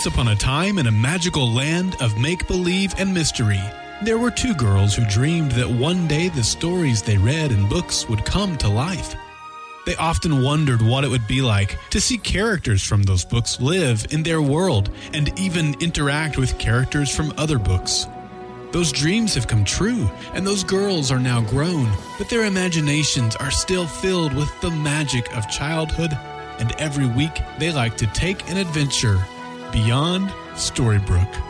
Once upon a time in a magical land of make believe and mystery, there were two girls who dreamed that one day the stories they read in books would come to life. They often wondered what it would be like to see characters from those books live in their world and even interact with characters from other books. Those dreams have come true, and those girls are now grown, but their imaginations are still filled with the magic of childhood, and every week they like to take an adventure beyond Storybrooke.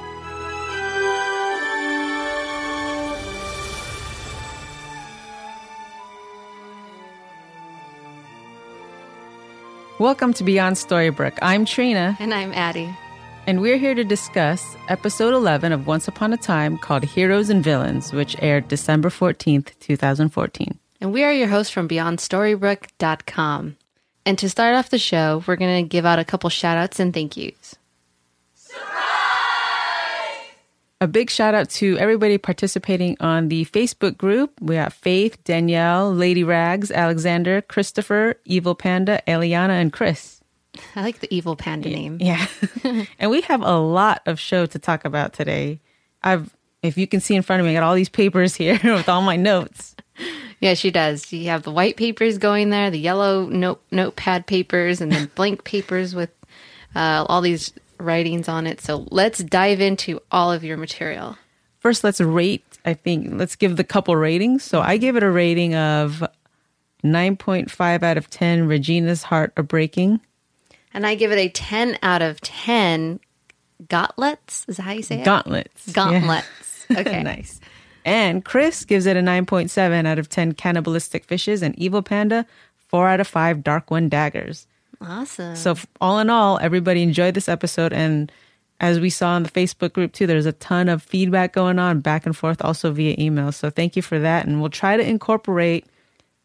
Welcome to Beyond Storybrooke. I'm Trina. And I'm Addie. And we're here to discuss episode 11 of Once Upon a Time called Heroes and Villains, which aired December 14th, 2014. And we are your hosts from BeyondStorybrooke.com. And to start off the show, we're going to give out a couple shout outs and thank yous. A big shout out to everybody participating on the Facebook group. We got Faith, Danielle, Lady Rags, Alexander, Christopher, Evil Panda, Eliana, and Chris. I like the Evil Panda name. Yeah. and we have a lot of show to talk about today. I've, if you can see in front of me, I got all these papers here with all my notes. Yeah, she does. You have the white papers going there, the yellow note notepad papers, and then blank papers with uh, all these writings on it. So let's dive into all of your material. First, let's rate. I think let's give the couple ratings. So I give it a rating of 9.5 out of 10. Regina's heart a breaking. And I give it a 10 out of 10 gauntlets. Is that how you say it? Gauntlets. Gauntlets. Yeah. Okay. nice. And Chris gives it a 9.7 out of 10 cannibalistic fishes. And Evil Panda, 4 out of 5 dark one daggers. Awesome. So all in all, everybody enjoyed this episode, and as we saw in the Facebook group too, there's a ton of feedback going on back and forth, also via email. So thank you for that, and we'll try to incorporate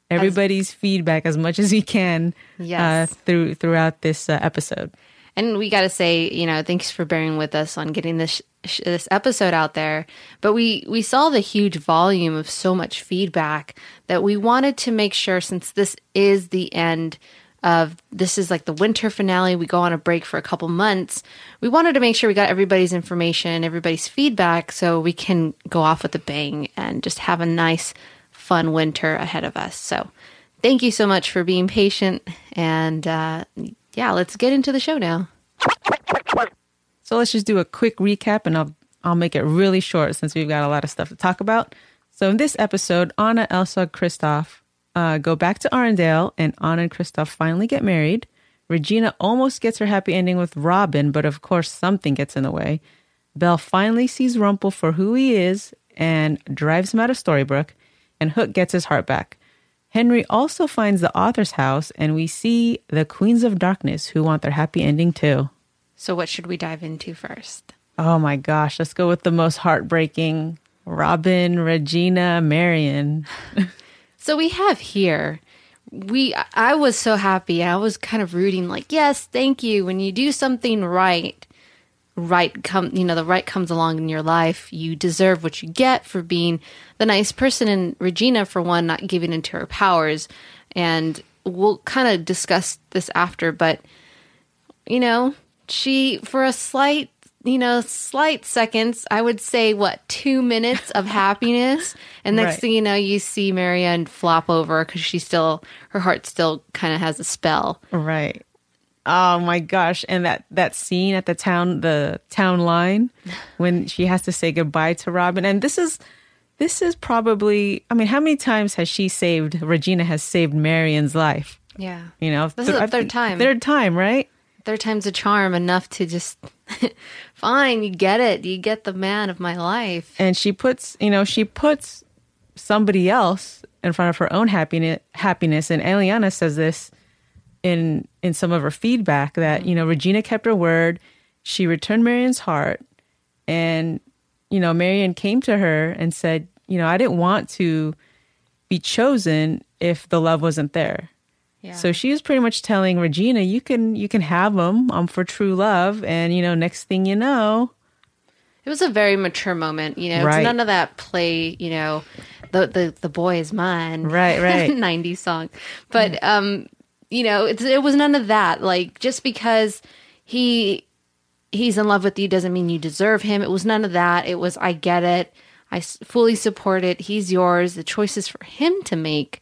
everybody's as, feedback as much as we can uh, yes. uh, through throughout this uh, episode. And we got to say, you know, thanks for bearing with us on getting this sh- this episode out there. But we we saw the huge volume of so much feedback that we wanted to make sure, since this is the end of this is like the winter finale. We go on a break for a couple months. We wanted to make sure we got everybody's information, everybody's feedback, so we can go off with a bang and just have a nice, fun winter ahead of us. So, thank you so much for being patient. And uh, yeah, let's get into the show now. So let's just do a quick recap, and I'll I'll make it really short since we've got a lot of stuff to talk about. So in this episode, Anna, Elsa, Kristoff uh, go back to Arendelle, and Anna and Kristoff finally get married. Regina almost gets her happy ending with Robin, but of course, something gets in the way. Belle finally sees Rumple for who he is and drives him out of Storybrooke, and Hook gets his heart back. Henry also finds the author's house, and we see the Queens of Darkness who want their happy ending too. So, what should we dive into first? Oh my gosh, let's go with the most heartbreaking Robin, Regina, Marian. So we have here we I was so happy. I was kind of rooting like, "Yes, thank you. When you do something right, right come, you know, the right comes along in your life. You deserve what you get for being the nice person and Regina for one not giving into her powers. And we'll kind of discuss this after, but you know, she for a slight you know, slight seconds, I would say, what, two minutes of happiness. And next right. thing you know, you see Marianne flop over because she still, her heart still kind of has a spell. Right. Oh my gosh. And that, that scene at the town, the town line when she has to say goodbye to Robin. And this is, this is probably, I mean, how many times has she saved, Regina has saved Marianne's life? Yeah. You know, this th- is the third time. Third time, right? Third time's a charm enough to just fine, you get it. You get the man of my life. And she puts, you know, she puts somebody else in front of her own happiness happiness and Eliana says this in in some of her feedback that, mm-hmm. you know, Regina kept her word. She returned Marianne's heart and you know, Marianne came to her and said, you know, I didn't want to be chosen if the love wasn't there. So she was pretty much telling Regina, "You can you can have them. I'm for true love." And you know, next thing you know, it was a very mature moment. You know, right. it's none of that play. You know, the the the boy is mine. Right, right. '90s song, but um, you know, it's, it was none of that. Like just because he he's in love with you doesn't mean you deserve him. It was none of that. It was, I get it. I fully support it. He's yours. The choice is for him to make.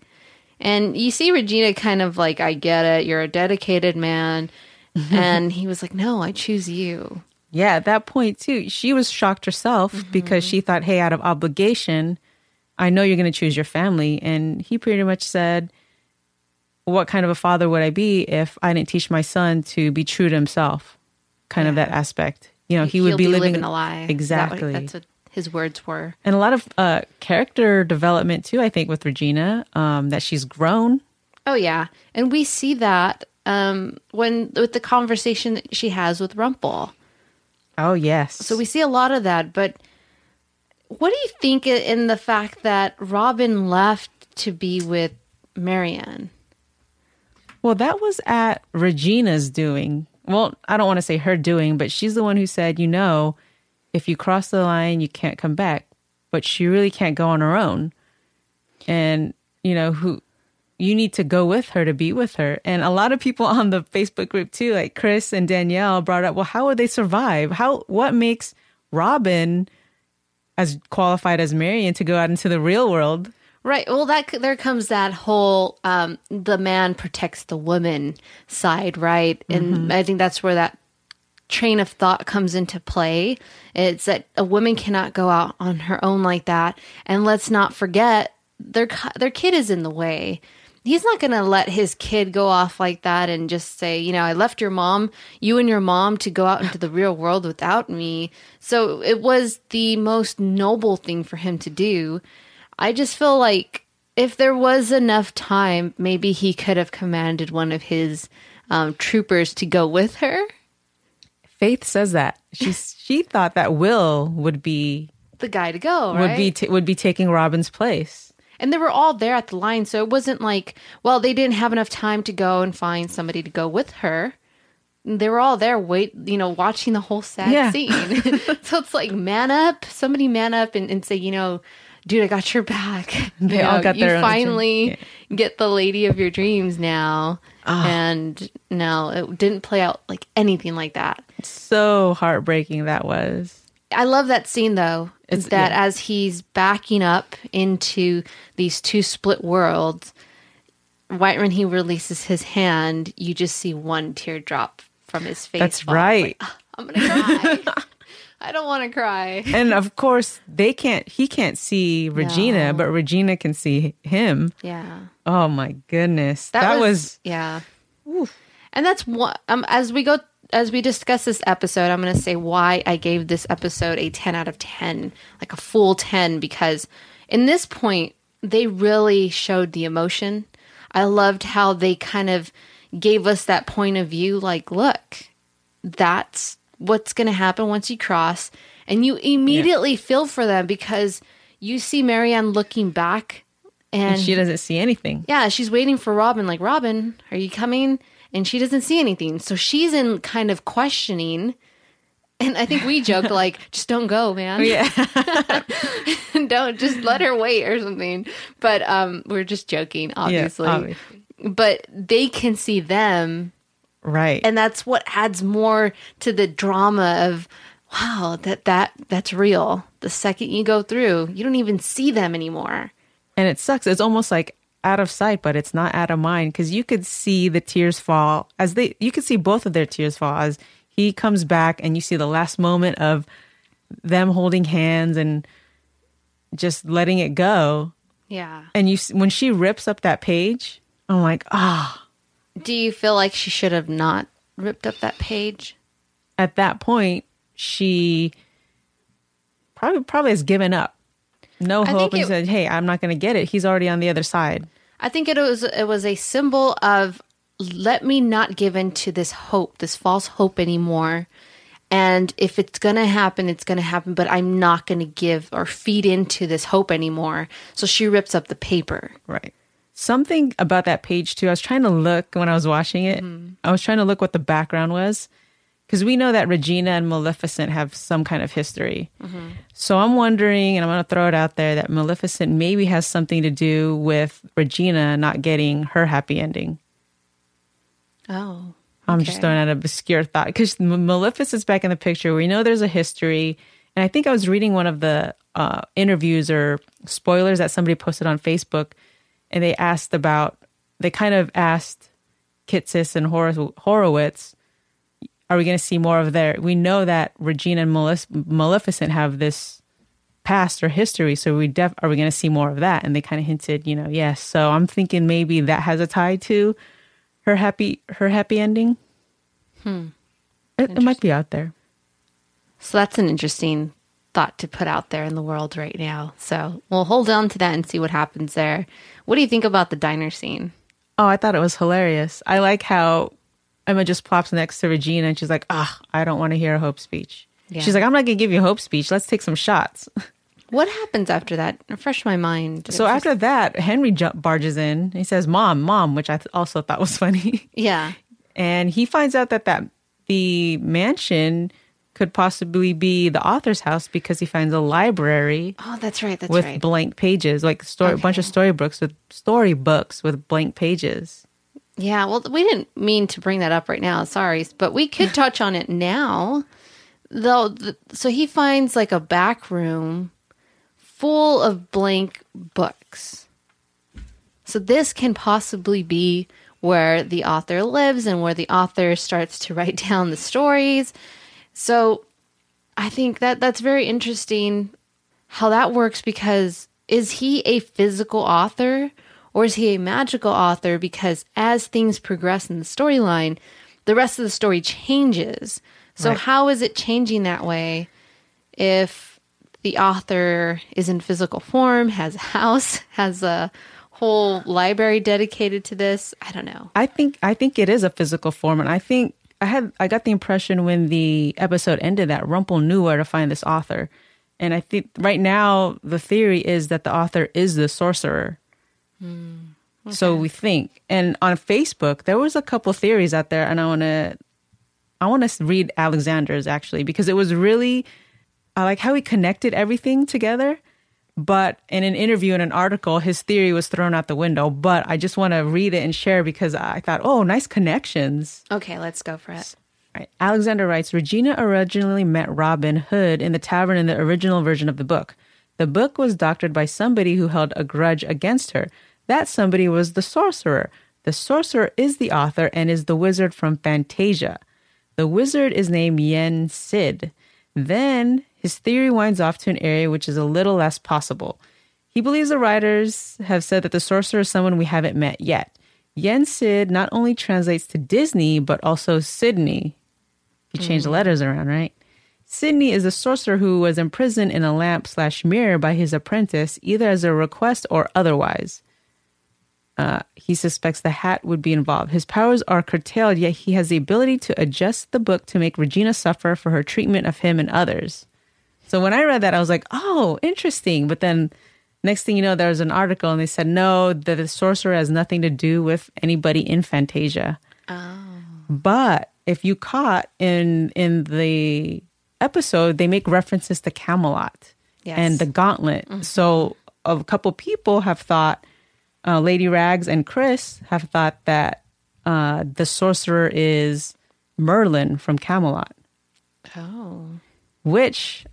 And you see Regina kind of like, I get it. You're a dedicated man. and he was like, no, I choose you. Yeah, at that point too, she was shocked herself mm-hmm. because she thought, "Hey, out of obligation, I know you're going to choose your family." And he pretty much said, "What kind of a father would I be if I didn't teach my son to be true to himself?" Kind of that aspect. You know, he would He'll be, living, a lie. Is that Exactly. that's his words were. and a lot of uh, character development too. I think with Regina, um, that she's grown. Oh yeah, and we see that um, when with the conversation that she has with Rumple. Oh yes. So we see a lot of that. But what do you think in the fact that Robin left to be with Marianne? Well, that was at Regina's doing. Well, I don't want to say her doing, but she's the one who said, you know, if you cross the line, you can't come back. But she really can't go on her own. And, you know, who you need to go with her to be with her. And a lot of people on the Facebook group too, like Chris and Danielle brought up, well, how would they survive? How what makes Robin as qualified as Marian to go out into the real world? Right. Well, that there comes that whole um, the man protects the woman side, right? And I think that's where that train of thought comes into play. It's that a woman cannot go out on her own like that. And let's not forget their their kid is in the way. He's not going to let his kid go off like that and just say, you know, I left your mom, you and your mom to go out into the real world without me. So it was the most noble thing for him to do. I just feel like if there was enough time, maybe he could have commanded one of his um, troopers to go with her. Faith says that. She she thought that Will would be The guy to go, right? would be t- would be taking Robin's place. and they were all there at the line, so it wasn't like, well, they didn't have enough time to go and find somebody to go with her. They were all there, wait, you know, watching the whole sad Yeah. scene. so it's like, man up, somebody man up and, and say, you know, dude, I got your back. They You all know, got you their own finally get the lady of your dreams now. Ah. And no, it didn't play out like anything like that. So heartbreaking that was. I love that scene though. It's- that yeah. as he's backing up into these two split worlds, right when he releases his hand, you just see one teardrop from his face. That's fall. right. Like, "Ah, I'm gonna cry. I don't want to cry. And of course, they can't. He can't see Regina, No. but Regina can see him. Yeah, Oh my goodness, that, was, yeah. And that's what um as we go as we discuss this episode, I'm going to say why I gave this episode a 10 out of 10, like a full 10 because in this point they really showed the emotion. I loved how they kind of gave us that point of view like look, that's what's going to happen once you cross and you immediately feel for them because you see Marianne looking back and and she doesn't see anything. yeah, she's waiting for Robin, like, Robin, are you coming? And she doesn't see anything. So she's in kind of questioning. And I think we joked, like, just don't go, man. Yeah, don't just let her wait or something. But um, we're just joking, obviously. obviously. But they can see them. Right. And that's what adds more to the drama of, wow, that, that that's real. The second you go through, you don't even see them anymore. and it sucks. It's almost like out of sight, but it's not out of mind because you could see the tears fall as they. You could see both of their tears fall as he comes back, and you see the last moment of them holding hands and just letting it go. Yeah. And you, when she rips up that page, I'm like, ah. Do you feel like she should have not ripped up that page? At that point, she probably probably has given up. No I hope, and it- said, "Hey, I'm not going to get it. He's already on the other side." I think it was it was a symbol of let me not give in to this hope, this false hope anymore. And if it's going to happen, it's going to happen, but I'm not going to give or feed into this hope anymore. So she rips up the paper. Right. Something about that page too. I was trying to look when I was watching it. I was trying to look what the background was because we know that Regina and Maleficent have some kind of history. So I'm wondering, and I'm going to throw it out there that Maleficent maybe has something to do with Regina not getting her happy ending. Oh. I'm just throwing out an obscure thought because Maleficent's back in the picture. We know there's a history, and I think I was reading one of the uh, interviews or spoilers that somebody posted on Facebook, and they asked about. They kind of asked Kitsis and Hor- Horowitz, "Are we going to see more of their?" We know that Regina and Malef- Maleficent have this past or history, so we def- are we going to see more of that? And they kind of hinted, you know, yes. So I'm thinking maybe that has a tie to her happy her happy ending. Hmm. It, it might be out there. So that's an interesting thought to put out there in the world right now. So we'll hold on to that and see what happens there. What do you think about the diner scene? Oh, I thought it was hilarious. I like how Emma just plops next to Regina and she's like, "Ah, I don't want to hear a hope speech." Yeah. She's like, "I'm not going to give you a hope speech. Let's take some shots." What happens after that? Refresh my mind. So after that, Henry jump, barges in. He says, "Mom, mom," which I th- also thought was funny. yeah, and he finds out that that the mansion could possibly be the author's house because he finds a library oh, that's right. That's with right. blank pages, like story, a bunch of storybooks with storybooks with blank pages. Yeah, well, we didn't mean to bring that up right now. Sorry, but we could touch on it now. Though, th- so he finds like a back room full of blank books. So this can possibly be where the author lives and where the author starts to write down the stories. So I think that that's very interesting how that works because is he a physical author or is he a magical author? Because as things progress in the storyline the rest of the story changes. So Right. how is it changing that way if the author is in physical form has a house has a whole library dedicated to this? I don't know. I think I think it is a physical form, and I think I had I got the impression when the episode ended that Rumpel knew where to find this author, and I think right now the theory is that the author is the sorcerer. Hmm. So we think, and on Facebook there was a couple theories out there, and I want to I want to read Alexander's actually because it was really I like how he connected everything together. But in an interview in an article, his theory was thrown out the window. But I just want to read it and share because I thought, oh, nice connections. okay let's go for it Right. Alexander writes Regina originally met Robin Hood in the tavern in the original version of the book. The book was doctored by somebody who held a grudge against her. That somebody was the sorcerer. The sorcerer is the author and is the wizard from Fantasia. The wizard is named Yen Sid. Then his theory winds off to an area which is a little less possible. He believes the writers have said that the sorcerer is someone we haven't met yet. Yen Sid not only translates to Disney, but also Sydney. You change the letters around, right? Sydney is a sorcerer who was imprisoned in a lamp slash mirror by his apprentice, either as a request or otherwise. Uh, he suspects the hat would be involved. His powers are curtailed, yet he has the ability to adjust the book to make Regina suffer for her treatment of him and others. So when I read that, I was like, oh, interesting. But then next thing you know, there was an article and they said, no, that the sorcerer has nothing to do with anybody in Fantasia. But if you caught in in the episode, they make references to Camelot Yes. and the Gauntlet. So a couple people have thought, uh, Lady Rags and Chris have thought that uh, the sorcerer is Merlin from Camelot, oh which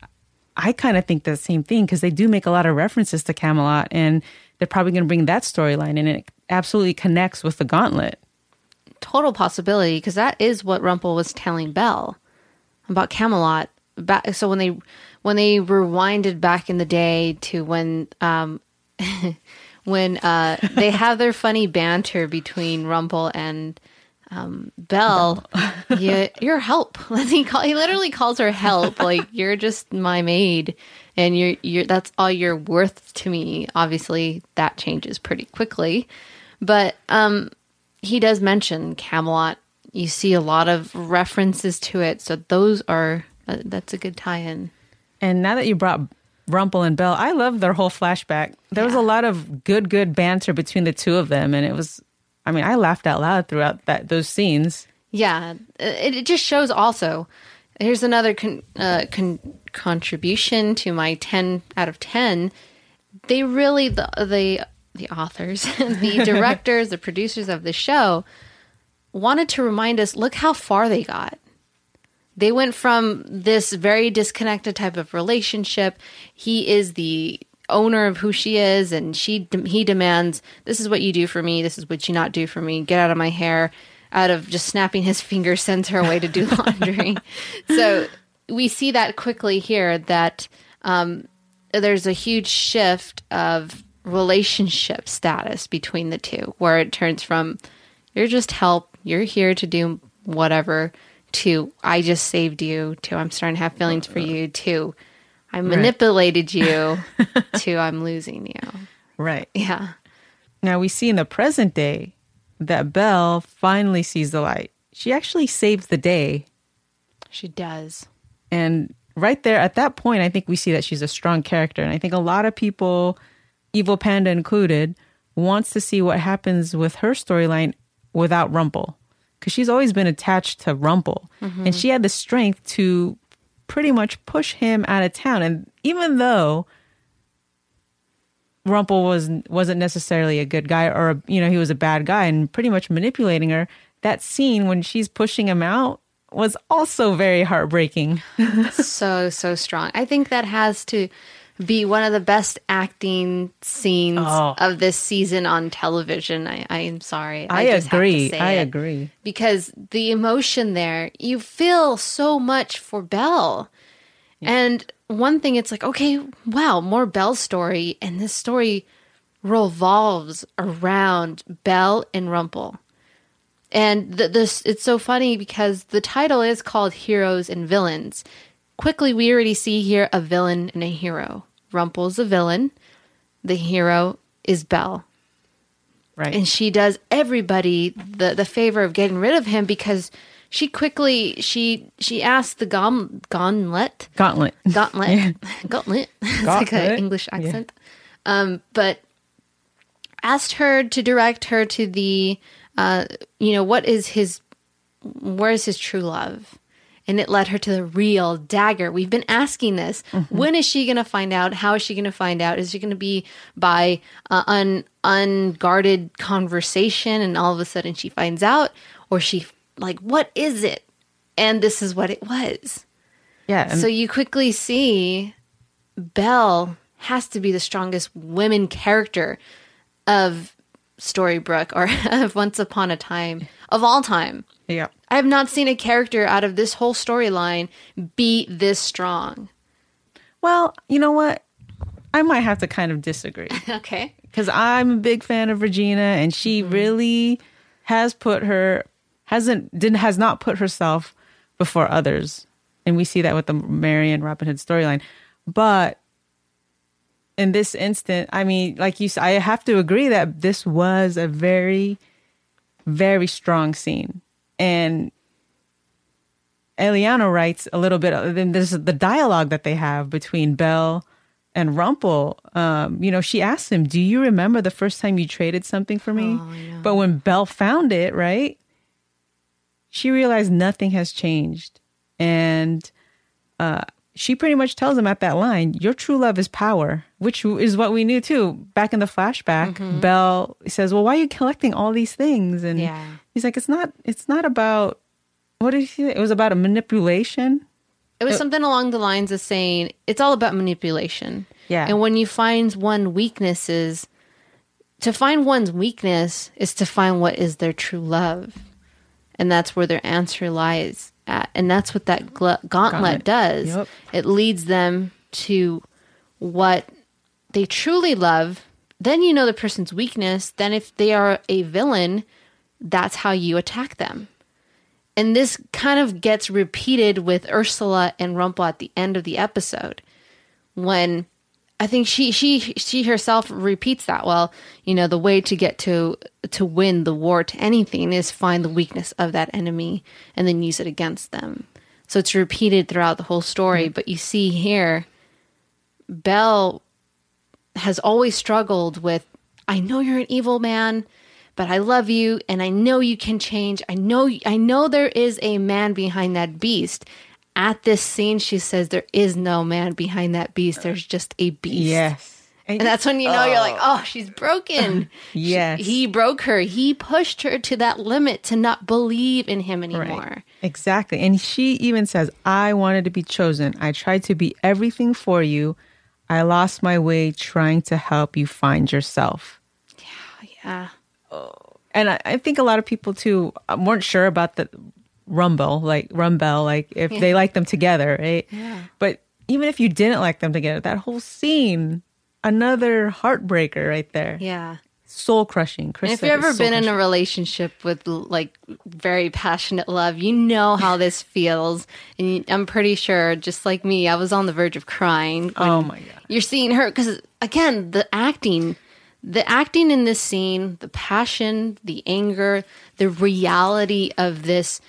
I kind of think the same thing because they do make a lot of references to Camelot, and they're probably going to bring that storyline, and it absolutely connects with the Gauntlet. total possibility because that is what Rumple was telling Belle about Camelot. Back, so when they when they rewinded back in the day to when um when uh they have their funny banter between Rumple and um Belle, you, you're help. He call, he literally calls her help. Like you're just my maid, and you're you're that's all you're worth to me. Obviously, that changes pretty quickly, but um he does mention Camelot. You see a lot of references to it, so those are uh, that's a good tie-in. And now that you brought Rumple and Belle, I love their whole flashback. There was a lot of good, good banter between the two of them, and it was. I mean, I laughed out loud throughout that those scenes. Yeah, it, it just shows also. Here's another con, uh, con, contribution to my ten out of ten. They really the the the authors, the directors, the producers of the show wanted to remind us look how far they got. They went from this very disconnected type of relationship. He is the owner of who she is and she he demands this is what you do for me, this is what you not do for me. Get out of my hair. Out of just snapping his fingers sends her away to do laundry. so we see that quickly here that um, there's a huge shift of relationship status between the two, where it turns from you're just help, you're here to do whatever, to I just saved you, to I'm starting to have feelings for you, to I manipulated you, to I'm losing you. Right. Yeah. Now we see in the present day that Belle finally sees the light. She actually saves the day. She does. And right there at that point, I think we see that she's a strong character. And I think a lot of people, Evil Panda included, wants to see what happens with her storyline without Rumple. Because she's always been attached to Rumple. Mm-hmm. And she had the strength to pretty much push him out of town. And even though Rumple was wasn't necessarily a good guy or you know he was a bad guy and pretty much manipulating her that scene when she's pushing him out was also very heartbreaking so so strong. I think that has to be one of the best acting scenes Oh. of this season on television. I, I am sorry. i, to agree i it. agree because the emotion there, you feel so much for Belle. And one thing, it's like, okay, wow, more Belle story, and this story revolves around Belle and Rumple. And th- this it's so funny because the title is called Heroes and Villains. Quickly, we already see here a villain and a hero. Rumple's a villain. The hero is Belle. Right. And she does everybody the the favor of getting rid of him because she quickly she she asked the gom, gauntlet. Gauntlet. Gauntlet. Gauntlet. It's like an Gauntlet. english accent. Um but asked her to direct her to the uh you know what is his where is his true love and it led her to the real dagger. We've been asking this. When is she going to find out? How is she going to find out? Is she going to be by uh, un unguarded conversation, and all of a sudden she finds out, or she like what is it? And this is what it was. yeah and so you quickly see Belle has to be the strongest women character of Storybrooke or of Once Upon a Time of all time. Yeah. I have not seen a character out of this whole storyline be this strong. well you know what? I might have to kind of disagree. Okay. because i'm a big fan of regina and she mm-hmm. really has put her hasn't didn't has not put herself before others. And we see that with the mary and robin hood storyline. But in this instant i mean like you said i have to agree that this was a very very strong scene and Eliana writes a little bit. Then there's the dialogue that they have between Belle and Rumple. Um, you know, she asks him, "Do you remember the first time you traded something for me?" But when Belle found it, right, she realized nothing has changed, and uh, she pretty much tells him at that line, "Your true love is power," which is what we knew too back in the flashback. Belle says, "Well, why are you collecting all these things?" And Yeah. He's like, "It's not. It's not about." What did he say? It was about a manipulation. It was uh, something along the lines of saying it's all about manipulation. Yeah. And when you find one weaknesses, to find one's weakness is to find what is their true love. And that's where their answer lies at. And that's what that gauntlet, Gauntlet. does. Yep. It leads them to what they truly love. Then you know the person's weakness. Then if they are a villain, that's how you attack them. And this kind of gets repeated with Ursula and Rumpel at the end of the episode when I think she she she herself repeats that. Well, you know, the way to get to to win the war to anything is find the weakness of that enemy and then use it against them. So it's repeated throughout the whole story, but you see here Belle has always struggled with I know you're an evil man, but I love you and I know you can change. I know I know there is a man behind that beast. At this scene she says there is no man behind that beast. There's just a beast. Yes. And that's when you know you're like, oh, oh she's broken. Yes. She- he broke her. He pushed her to that limit to not believe in him anymore. Right. Exactly. And she even says, I wanted to be chosen. I tried to be everything for you. I lost my way trying to help you find yourself. Yeah, yeah. And I, I think a lot of people too weren't sure about the Rumbelle, like Rumbelle, like if they like them together, right? Yeah. But even if you didn't like them together, that whole scene, another heartbreaker right there. Yeah. Soul crushing. Chris if you've ever been in a relationship with like very passionate love, you know how this feels. And I'm pretty sure, just like me, I was on the verge of crying. Oh my God. You're seeing her because again, the acting, the acting in this scene, the passion, the anger, the reality of this.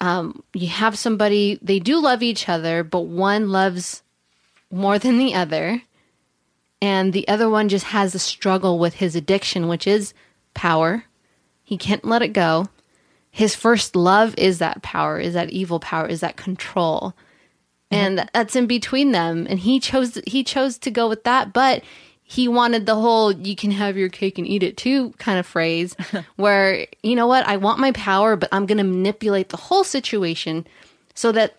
Um, you have somebody they do love each other, but one loves more than the other and the other one just has a struggle with his addiction, which is power. He can't let it go. His first love is that power, is that evil power, is that control. And that's in between them. And he chose he chose to go with that, but he wanted the whole you can have your cake and eat it too kind of phrase where you know what, I want my power, but I'm going to manipulate the whole situation so that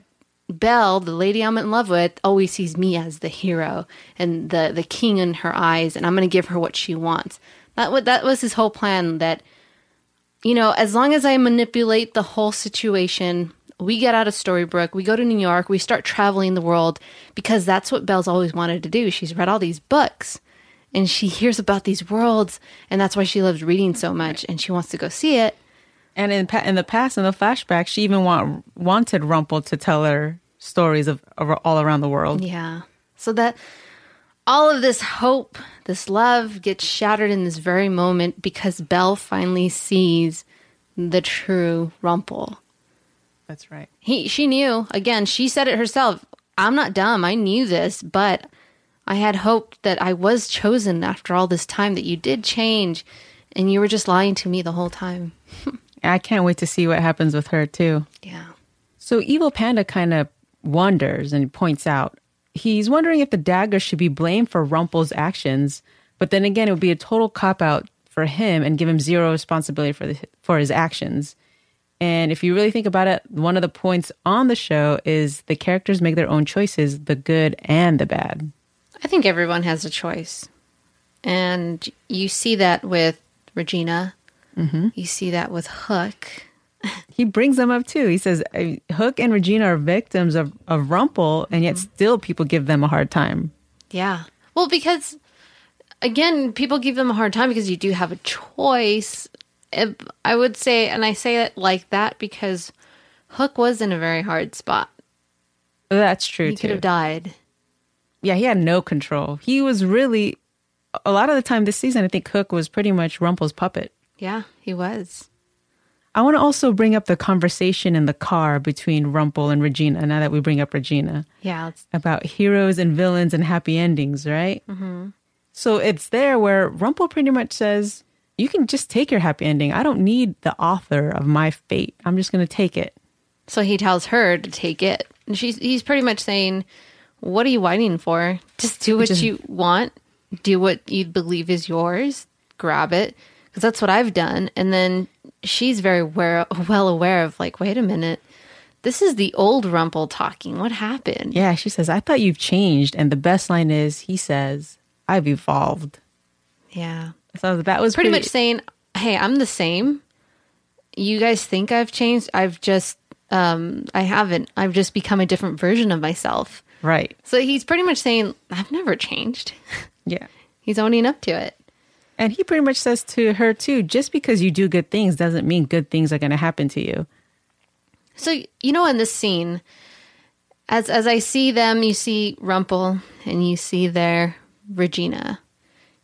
Belle, the lady I'm in love with, always sees me as the hero and the the king in her eyes, and I'm going to give her what she wants. That what that was his whole plan. That you know, as long as I manipulate the whole situation, we get out of Storybrooke, we go to New York, we start traveling the world because that's what Belle's always wanted to do. She's read all these books and she hears about these worlds, and that's why she loves reading so much, and she wants to go see it. And in pa- in the past, in the flashback, she even want, wanted Rumple to tell her stories of, of all around the world. Yeah. So that all of this hope, this love gets shattered in this very moment because Belle finally sees the true Rumple. That's right. He she knew, again, she said it herself. I'm not dumb. I knew this, but I had hoped that I was chosen after all this time that you did change and you were just lying to me the whole time. I can't wait to see what happens with her too. Yeah. So Evil Panda kind of wonders and points out he's wondering if the dagger should be blamed for Rumple's actions, but then again, it would be a total cop out for him and give him zero responsibility for the, for his actions. And if you really think about it, one of the points on the show is the characters make their own choices, the good and the bad. I think everyone has a choice. And you see that with Regina. Mm-hmm. You see that with Hook. He brings them up too. He says Hook and Regina are victims of, of Rumple, and yet still people give them a hard time. Yeah. Well, because again, people give them a hard time because you do have a choice. I would say, and I say it like that because Hook was in a very hard spot. That's true He could have died. Yeah, he had no control. He was really a lot of the time this season. I think Hook was pretty much Rumple's puppet. Yeah, he was. I want to also bring up the conversation in the car between Rumple and Regina. Now that we bring up Regina Yeah. It's, about heroes and villains and happy endings, right? Mm-hmm. So it's there where Rumple pretty much says, "You can just take your happy ending. I don't need the author of my fate. I'm just going to take it." so he tells her to take it. And she's he's pretty much saying, What are you whining for? Just do what you want. Do what you believe is yours. Grab it. Because that's what I've done. And then she's very aware, well aware of like, wait a minute. This is the old Rumple talking. What happened? Yeah, she says, "I thought you've changed." And the best line is, he says, "I've evolved." Yeah. So that was Pretty much saying, Hey, I'm the same. You guys think I've changed. I've just um I haven't. I've just become a different version of myself. Right. So he's pretty much saying, I've never changed. Yeah. He's owning up to it. And he pretty much says to her too, just because you do good things doesn't mean good things are going to happen to you. So you know, in this scene, as as I see them, you see Rumple and you see there Regina.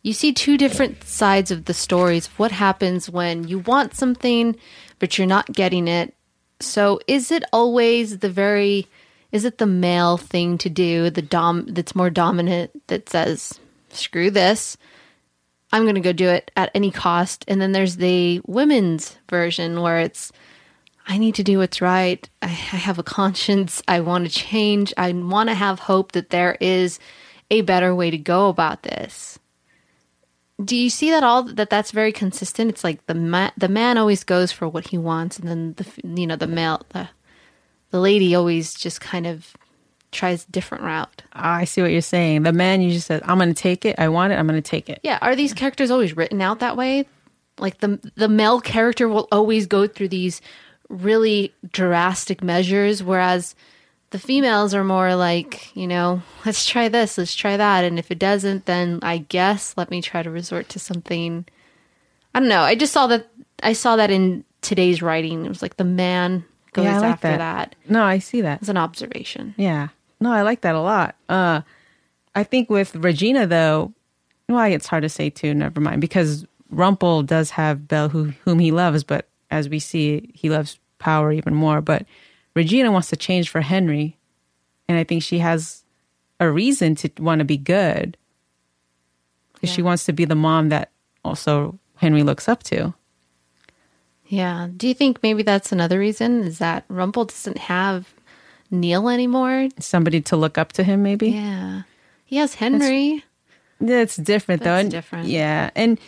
You see two different sides of the stories of what happens when you want something but you're not getting it. So is it always the very is it the male thing to do, the dom that's more dominant that says, screw this. I'm going to go do it at any cost. And then there's the women's version where it's, I need to do what's right. I, I have a conscience. I want to change. I want to have hope that there is a better way to go about this. Do you see that all that that's very consistent? It's like the ma- the man always goes for what he wants, and then the you know the male the the lady always just kind of tries a different route. I see what you're saying. The man usually says, "I'm going to take it. I want it. I'm going to take it." Yeah, are these characters always written out that way? Like the the male character will always go through these really drastic measures, whereas the females are more like, you know, let's try this, let's try that, and if it doesn't, then I guess let me try to resort to something. I don't know. I just saw that. I saw that in today's writing. It was like the man goes Yeah, I like after that. that. No, I see that. It's an observation. Yeah. No, I like that a lot. Uh, I think with Regina though, well, it's hard to say too. Never mind, because Rumpel does have Belle, who whom he loves, but as we see, he loves power even more. But Regina wants to change for Henry, and I think she has a reason to want to be good. 'Cause She Yeah. wants to be the mom that also Henry looks up to. Yeah. Do you think maybe that's another reason? Is that Rumple doesn't have Neal anymore? Somebody to look up to him, maybe. Yeah. He has Henry. That's different though. That's And- different. Yeah. And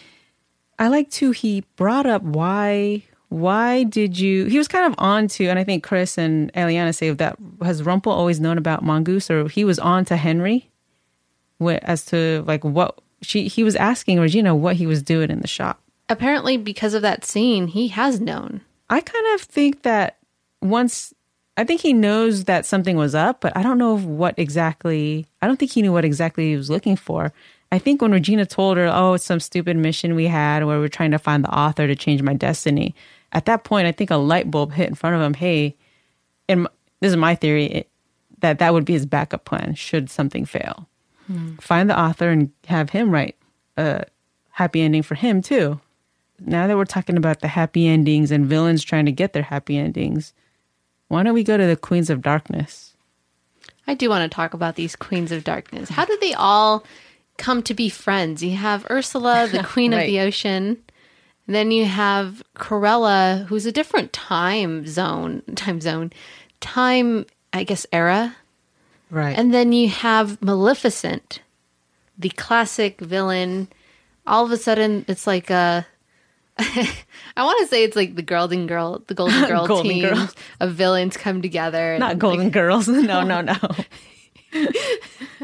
I like too he brought up why why did you he was kind of on to and I think Chris and Eliana say that has Rumpel always known about Mongoose or he was on to Henry as to like what she he was asking Regina what he was doing in the shop. Apparently, because of that scene, he has known. I kind of think that once I think he knows that something was up, but I don't know what exactly. I don't think he knew what exactly he was looking for. I think when Regina told her, "Oh, it's some stupid mission we had where we're trying to find the author to change my destiny," at that point, I think a light bulb hit in front of him. Hey, and this is my theory it, that that would be his backup plan should something fail. Hmm. Find the author and have him write a happy ending for him too now that we're talking about the happy endings and villains trying to get their happy endings, why don't we go to the Queens of Darkness? I do want to talk about these queens of darkness. How did they all come to be friends? You have Ursula, the queen of the ocean. Then you have Cruella, who's a different time zone, time zone, time, I guess, era. Right. And then you have Maleficent, the classic villain. All of a sudden, it's like a. I want to say it's like the Golden Girl, the Golden Girl Golden team Girls. of villains come together. not like, Golden Girls. No, no, no.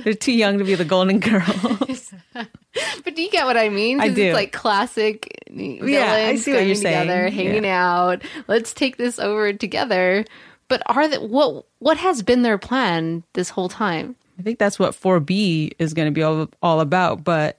They're too young to be the Golden Girls. But do you get what I mean? I do. It's like classic villains I see what coming you're saying. together, hanging out. Let's take this over together. But are that what what has been their plan this whole time? I think that's what 4B is going to be all, all about. But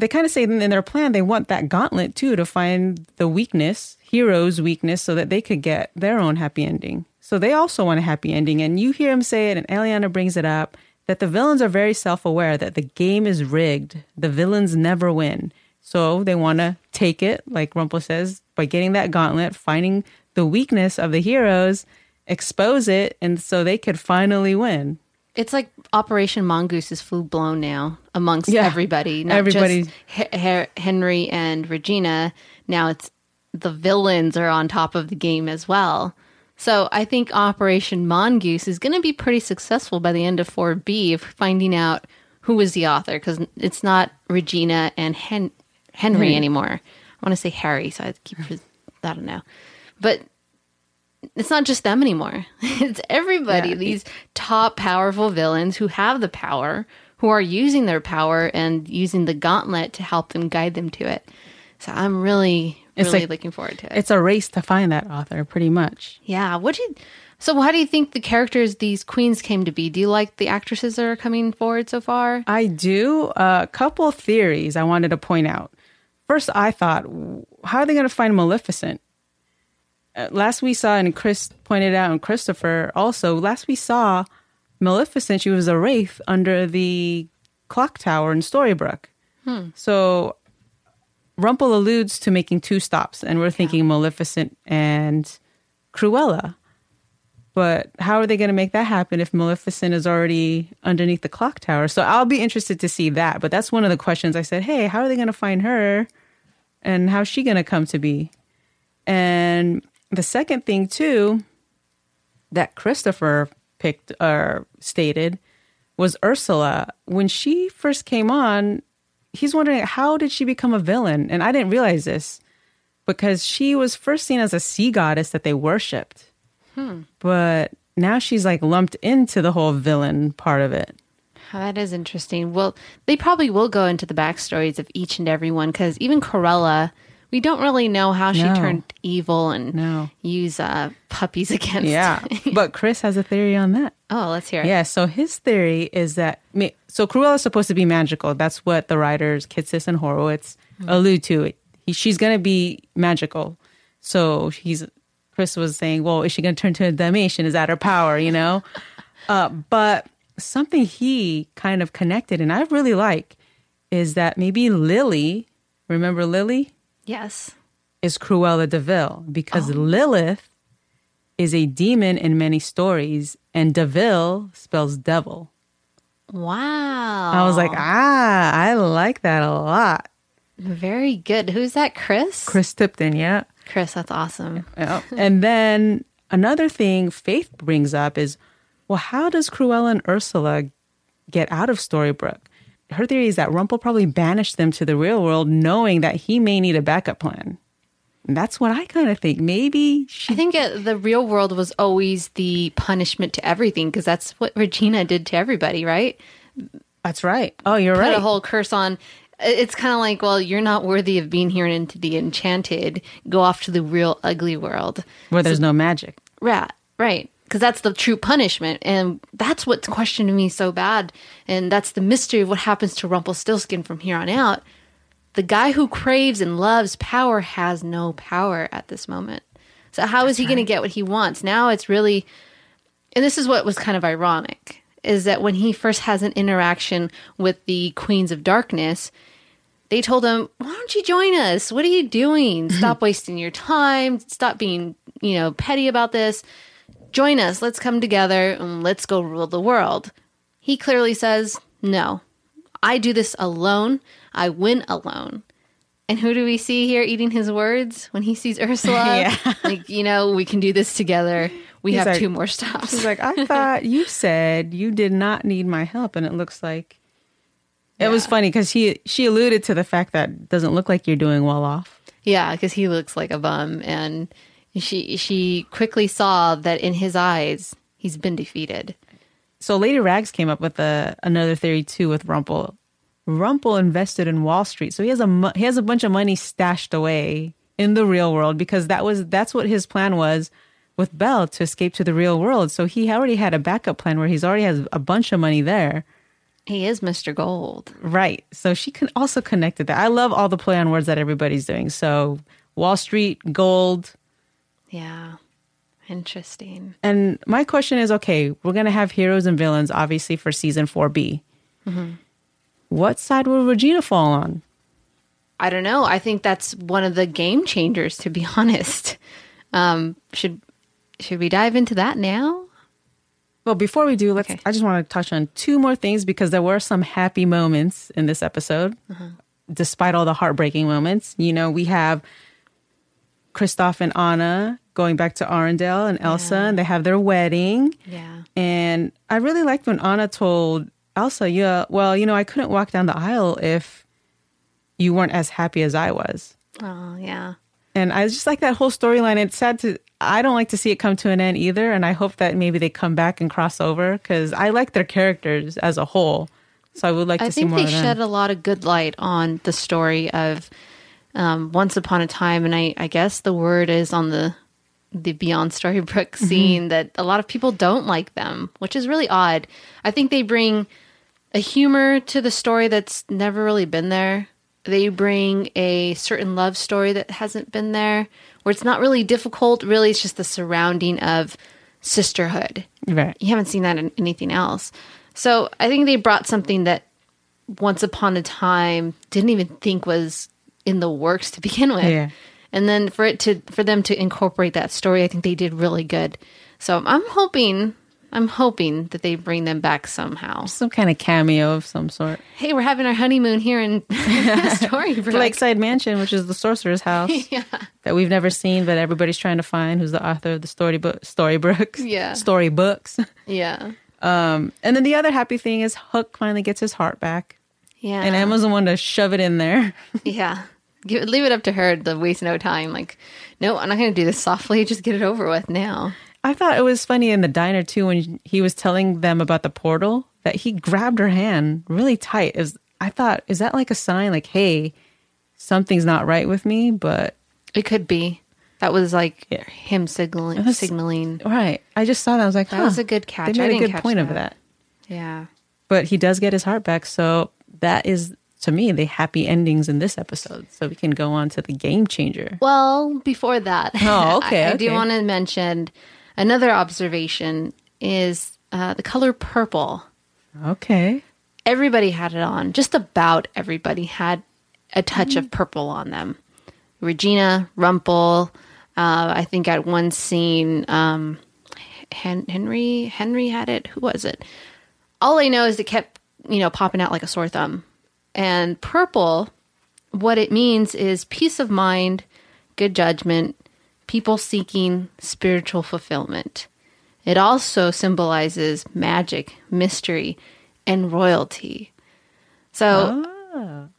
they kind of say in their plan they want that gauntlet too to find the weakness, hero's weakness, so that they could get their own happy ending. So they also want a happy ending. And you hear him say it, and Eliana brings it up that the villains are very self aware that the game is rigged. The villains never win. So they want to take it, like Rumpel says, by getting that gauntlet, finding the weakness of the heroes, expose it, and so they could finally win. It's like Operation Mongoose is full blown now amongst Yeah. everybody. Not Everybody- He- Henry and Regina. Now it's the villains are on top of the game as well. So I think Operation Mongoose is going to be pretty successful by the end of 4B of finding out who was the author because it's not Regina and Hen- Henry anymore. I want to say Harry, so I keep I don't know, but it's not just them anymore. It's everybody. Yeah. These top powerful villains who have the power, who are using their power and using the gauntlet to help them guide them to it. So I'm really, It's really like- looking forward to it. It's a race to find that author, pretty much. yeah. What do you? So how do you think the characters these queens came to be? Do you like the actresses that are coming forward so far? I do. A couple theories I wanted to point out. First, I thought, how are they going to find Maleficent? Uh, last we saw, and Chris pointed out, and Christopher also, last we saw Maleficent, she was a wraith under the clock tower in Storybrooke. So Rumple alludes to making two stops, and we're thinking Maleficent and Cruella. But how are they going to make that happen if Maleficent is already underneath the clock tower? So I'll be interested to see that. But that's one of the questions I said, hey, how are they going to find her? And how's she going to come to be? And the second thing, too, that Christopher picked or stated was Ursula. When she first came on, he's wondering how did she become a villain? And I didn't realize this because she was first seen as a sea goddess that they worshipped. Hmm. But now she's like lumped into the whole villain part of it. Oh, that is interesting. Well, they probably will go into the backstories of each and every one because even Cruella, we don't really know how she No. turned evil and No. use uh, puppies against. Yeah. but Chris has a theory on that. oh, let's hear it. Yeah, so his theory is that so Cruella is supposed to be magical. That's what the writers Kitsis and Horowitz allude to. He, she's going to be magical. So he's Chris was saying, well, is she going to turn to a Dalmatian? Is that her power? You know, uh, but something he kind of connected, and I really like, is that maybe Lily. Remember Lily? Yes. is Cruella De Vil because Lilith is a demon in many stories, and De Vil spells devil. Wow. I was like, ah, I like that a lot. very good. Who's that? Chris? Chris Tipton, yeah. Chris, that's awesome. Yeah. and then another thing Faith brings up is, well, how does Cruella and Ursula get out of Storybrooke? Her theory is that Rumple probably banished them to the real world, knowing that he may need a backup plan. And that's what I kind of think. Maybe she I think it, the real world was always the punishment to everything because that's what Regina did to everybody, right? That's right. Oh, you're Put right. a whole curse on. It's kind of like, well, you're not worthy of being here into the enchanted. Go off to the real ugly world. Where there's no magic. Right, right. Because that's the true punishment. And that's what's questioning me so bad. And that's the mystery of what happens to Rumpelstiltskin from here on out. The guy who craves and loves power has no power at this moment. So, how is he going to get what he wants? Now it's really, and this is what was kind of ironic, is that when he first has an interaction with the Queens of Darkness, they told him, "Why don't you join us? What are you doing? Stop wasting your time. Stop being, you know, petty about this. Join us. Let's come together and let's go rule the world." He clearly says, "No. I do this alone. I win alone." And who do we see here eating his words when he sees Ursula? Yeah. Like, you know, we can do this together. We He's have like- two more stops. She's like, I thought you said you did not need my help, and it looks like it was funny because he she alluded to the fact that it doesn't look like you're doing well off. Yeah, because he looks like a bum, and she she quickly saw that in his eyes he's been defeated. So Lady Rags came up with a, another theory too with Rumple. Rumple invested in Wall Street, so he has a he has a bunch of money stashed away in the real world because that was that's what his plan was with Belle to escape to the real world. So he already had a backup plan where he's already has a bunch of money there. He is Mr. Gold. Right. So she can also connected that. I love all the play on words that everybody's doing. So Wall Street, gold. Yeah, interesting. And my question is okay, we're going to have heroes and villains, obviously, for season 4B. What side will Regina fall on? I don't know. I think that's one of the game changers. To be honest, um, should should we dive into that now? Well, before we do, let's. Okay. I just want to touch on two more things because there were some happy moments in this episode, despite all the heartbreaking moments. You know, we have Kristoff and Anna going back to Arendelle and Elsa, and they have their wedding. Yeah. And I really liked when Anna told Elsa, "Yeah, well, you know, I couldn't walk down the aisle if you weren't as happy as I was." Oh, yeah. And I just like that whole storyline. It's sad to, I don't like to see it come to an end either. And I hope that maybe they come back and cross over because I like their characters as a whole. So I would like to I see think more they of them. shed a lot of good light on the story of um, once upon a time, and I, I guess the word is on the the Beyond Storybrooke Mm-hmm. scene that a lot of people don't like them, which is really odd. I think they bring a humor to the story that's never really been there. They bring a certain love story that hasn't been there, where it's not really difficult. Really, it's just the surrounding of sisterhood right. you haven't seen that in anything else. So I think they brought something that once upon a time didn't even think was in the works to begin with. Yeah. And then for it to for them to incorporate that story, I think they did really good. So I'm hoping I'm hoping that they bring them back somehow. Some kind of cameo of some sort. Hey, we're having our honeymoon here in Storybrooke. Lakeside Mansion, which is the sorcerer's house that we've never seen, but everybody's trying to find who's the author of the storybook, storybooks. Yeah. Storybooks. yeah. Um, and then the other happy thing is Hook finally gets his heart back, Yeah. and Emma's the one to shove it in there. Yeah. Give, leave it up to her to waste no time. Like, no, I'm not going to do this softly. Just get it over with now. I thought it was funny in the diner too when he was telling them about the portal that he grabbed her hand really tight. Is I thought is that like a sign like hey something's not right with me? But It could be. That was like Yeah. him signaling. was- signaling. right, I just saw that I was like That was a good catch. They made a good point of that. that. Yeah. But he does get his heart back, so that is to me the happy endings in this episode. So we can go on to the game changer. Well, before that, Oh, okay, I, I do want to mention another observation is uh, the color purple. Okay, Everybody had it on. Just about everybody had a touch of purple on them. Regina, Rumple. Uh, I think at one scene, um, Hen- Henry Henry had it. Who was it? All I know is it kept you know popping out like a sore thumb. And purple, what it means is peace of mind, good judgment, people seeking spiritual fulfillment. It also symbolizes magic, mystery, and royalty. So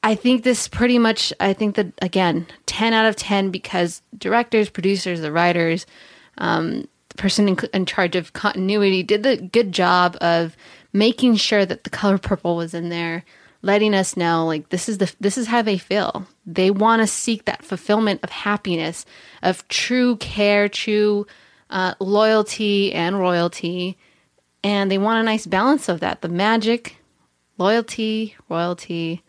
I think this pretty much, I think that, again, 10 out of 10 because directors, producers, the writers, um, the person in, in charge of continuity did the good job of making sure that the color purple was in there letting us know like this is the this is how they feel. They want to seek that fulfillment of happiness of true care true uh, loyalty and royalty. And they want a nice balance of that the magic loyalty royalty.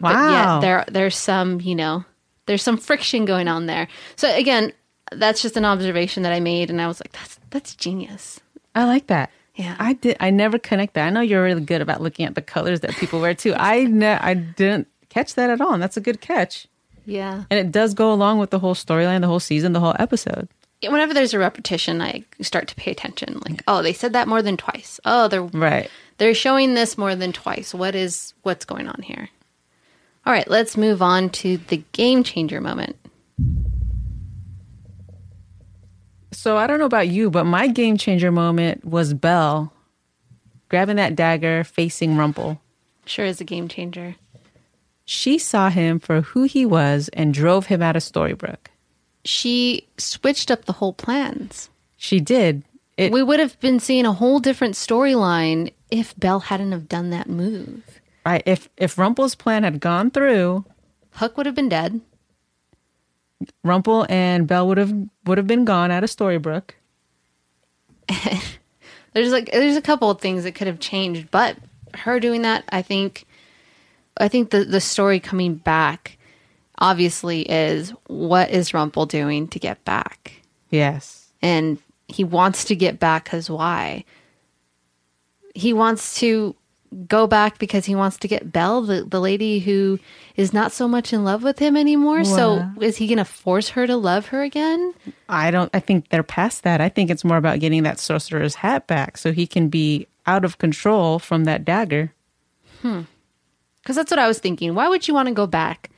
Wow. but yet there there's some you know there's some friction going on there. So again that's just an observation that i made and i was like that's that's genius. I like that. Yeah. I did. I never connect that. I know you're really good about looking at the colors that people wear too. I ne- I didn't catch that at all. And that's a good catch. yeah And it does go along with the whole storyline, the whole season, the whole episode. whenever there's a repetition i start to pay attention like oh they said that more than twice oh they're Right. they're showing this more than twice what is what's going on here all right let's move on to the game changer moment So I don't know about you, but my game changer moment was Belle grabbing that dagger, facing Rumple. sure is a game changer She saw him for who he was and drove him out of Storybrooke. she switched up the whole plans She did. It we would have been seeing a whole different storyline if Belle hadn't have done that move. right. If if Rumple's plan had gone through, Hook would have been dead. Rumple and Belle would have would have been gone out of Storybrooke. There's like there's a couple of things that could have changed, but her doing that, I think, I think the the story coming back, obviously, is what is Rumple doing to get back, Yes. and he wants to get back because why? He wants to go back because he wants to get Belle, the, the lady who is not so much in love with him anymore. So is he going to force her to love her again? I don't I think they're past that. I think it's more about getting that sorcerer's hat back so he can be out of control from that dagger. Hmm. Because that's what I was thinking. Why would you want to go back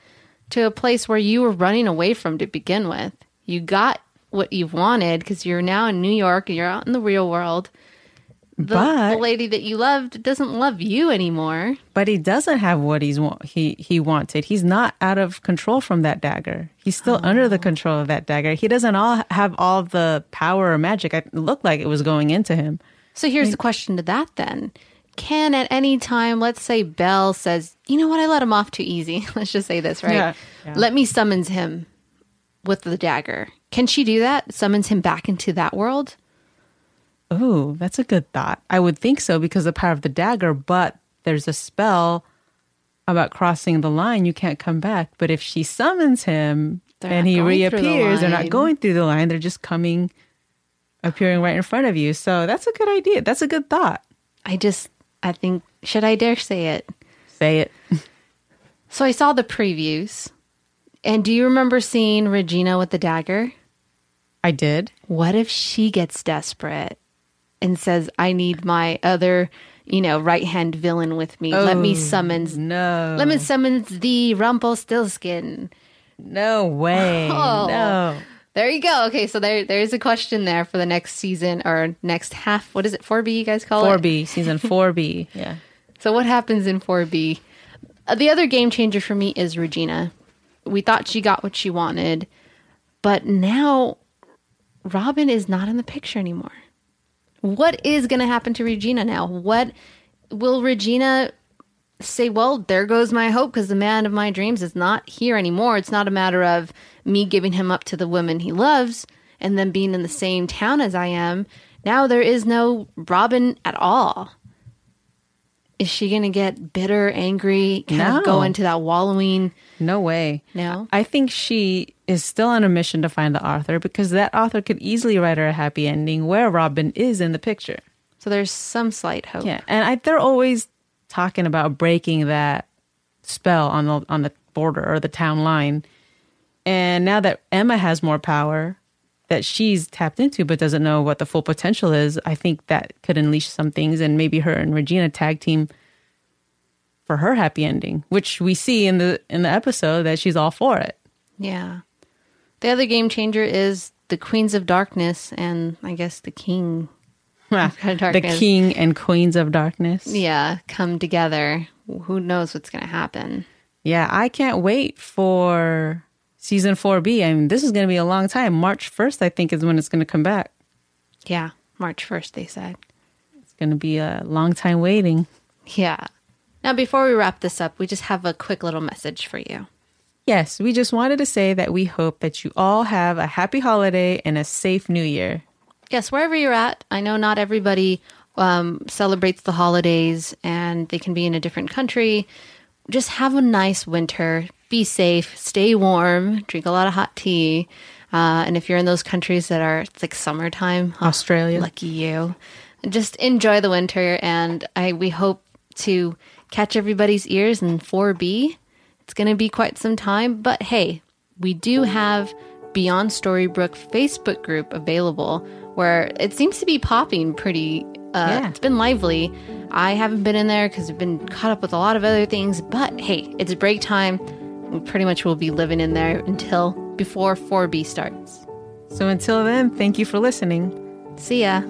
to a place where you were running away from to begin with? You got what you wanted because you're now in New York and you're out in the real world. The, But- the lady that you loved doesn't love you anymore. But he doesn't have what he's he he wanted. He's not out of control from that dagger. He's still oh. under the control of that dagger. He doesn't all have all the power or magic. It looked like it was going into him. So here's the question to that then. Can at any time, let's say Belle says, you know what, I let him off too easy. let's just say this, right? Yeah. Yeah. Let me summons him with the dagger. Can she do that? Summons him back into that world? Oh, that's a good thought. I would think so because the power of the dagger, but there's a spell about crossing the line. You can't come back. But if she summons him They're and he through the reappears, they're not going through the line. They're just coming, appearing right in front of you. So that's a good idea. That's a good thought. I just, I think, should I dare say it? Say it. So I saw the previews. And do you remember seeing Regina with the dagger? I did. What if she gets desperate and says, I need my other, you know, right hand villain with me. Let me Oh, summons No. let me summons the Rumpelstiltskin. No way. Oh. No. There you go. Okay, so there there's a question there for the next season or next half. What is it? 4B you guys call it? 4B, season 4B. Yeah. So what happens in 4B? Uh, the other game changer for me is Regina. We thought she got what she wanted, but now Robin is not in the picture anymore. What is going to happen to Regina now? What will Regina say, well, there goes my hope because the man of my dreams is not here anymore. It's not a matter of me giving him up to the woman he loves and then being in the same town as I am. Now there is no Robin at all. Is she going to get bitter, angry, kind No. of go into that wallowing? No way. No? I think she is still on a mission to find the author because that author could easily write her a happy ending where Robin is in the picture. So there's some slight hope. Yeah, and I, they're always talking about breaking that spell on the on the border or the town line. And now that Emma has more power that she's tapped into but doesn't know what the full potential is, I think that could unleash some things and maybe her and Regina tag team for her happy ending, which we see in the in the episode that she's all for it. Yeah. The other game changer is the Queens of Darkness and I guess the King. the king and queens of darkness. Yeah, come together. Who knows what's going to happen? Yeah, I can't wait for season 4B. I mean, this is going to be a long time. March 1st, I think, is when it's going to come back. Yeah, March 1st, they said. It's going to be a long time waiting. Yeah. Now, before we wrap this up, we just have a quick little message for you. Yes, we just wanted to say that we hope that you all have a happy holiday and a safe new year. Yes, wherever you're at, I know not everybody um, celebrates the holidays and they can be in a different country. Just have a nice winter. Be safe, stay warm, drink a lot of hot tea. Uh, and if you're in those countries that are it's like summertime, oh, Australia. lucky you. Just enjoy the winter, and I we hope to catch everybody's ears in 4B. It's going to be quite some time, but hey, we do have Beyond Storybrooke Facebook group available where it seems to be popping pretty. Uh, Yeah. It's been lively. I haven't been in there because I've been caught up with a lot of other things, but hey, it's break time. We pretty much will be living in there until before 4B starts. So until then, thank you for listening. See ya.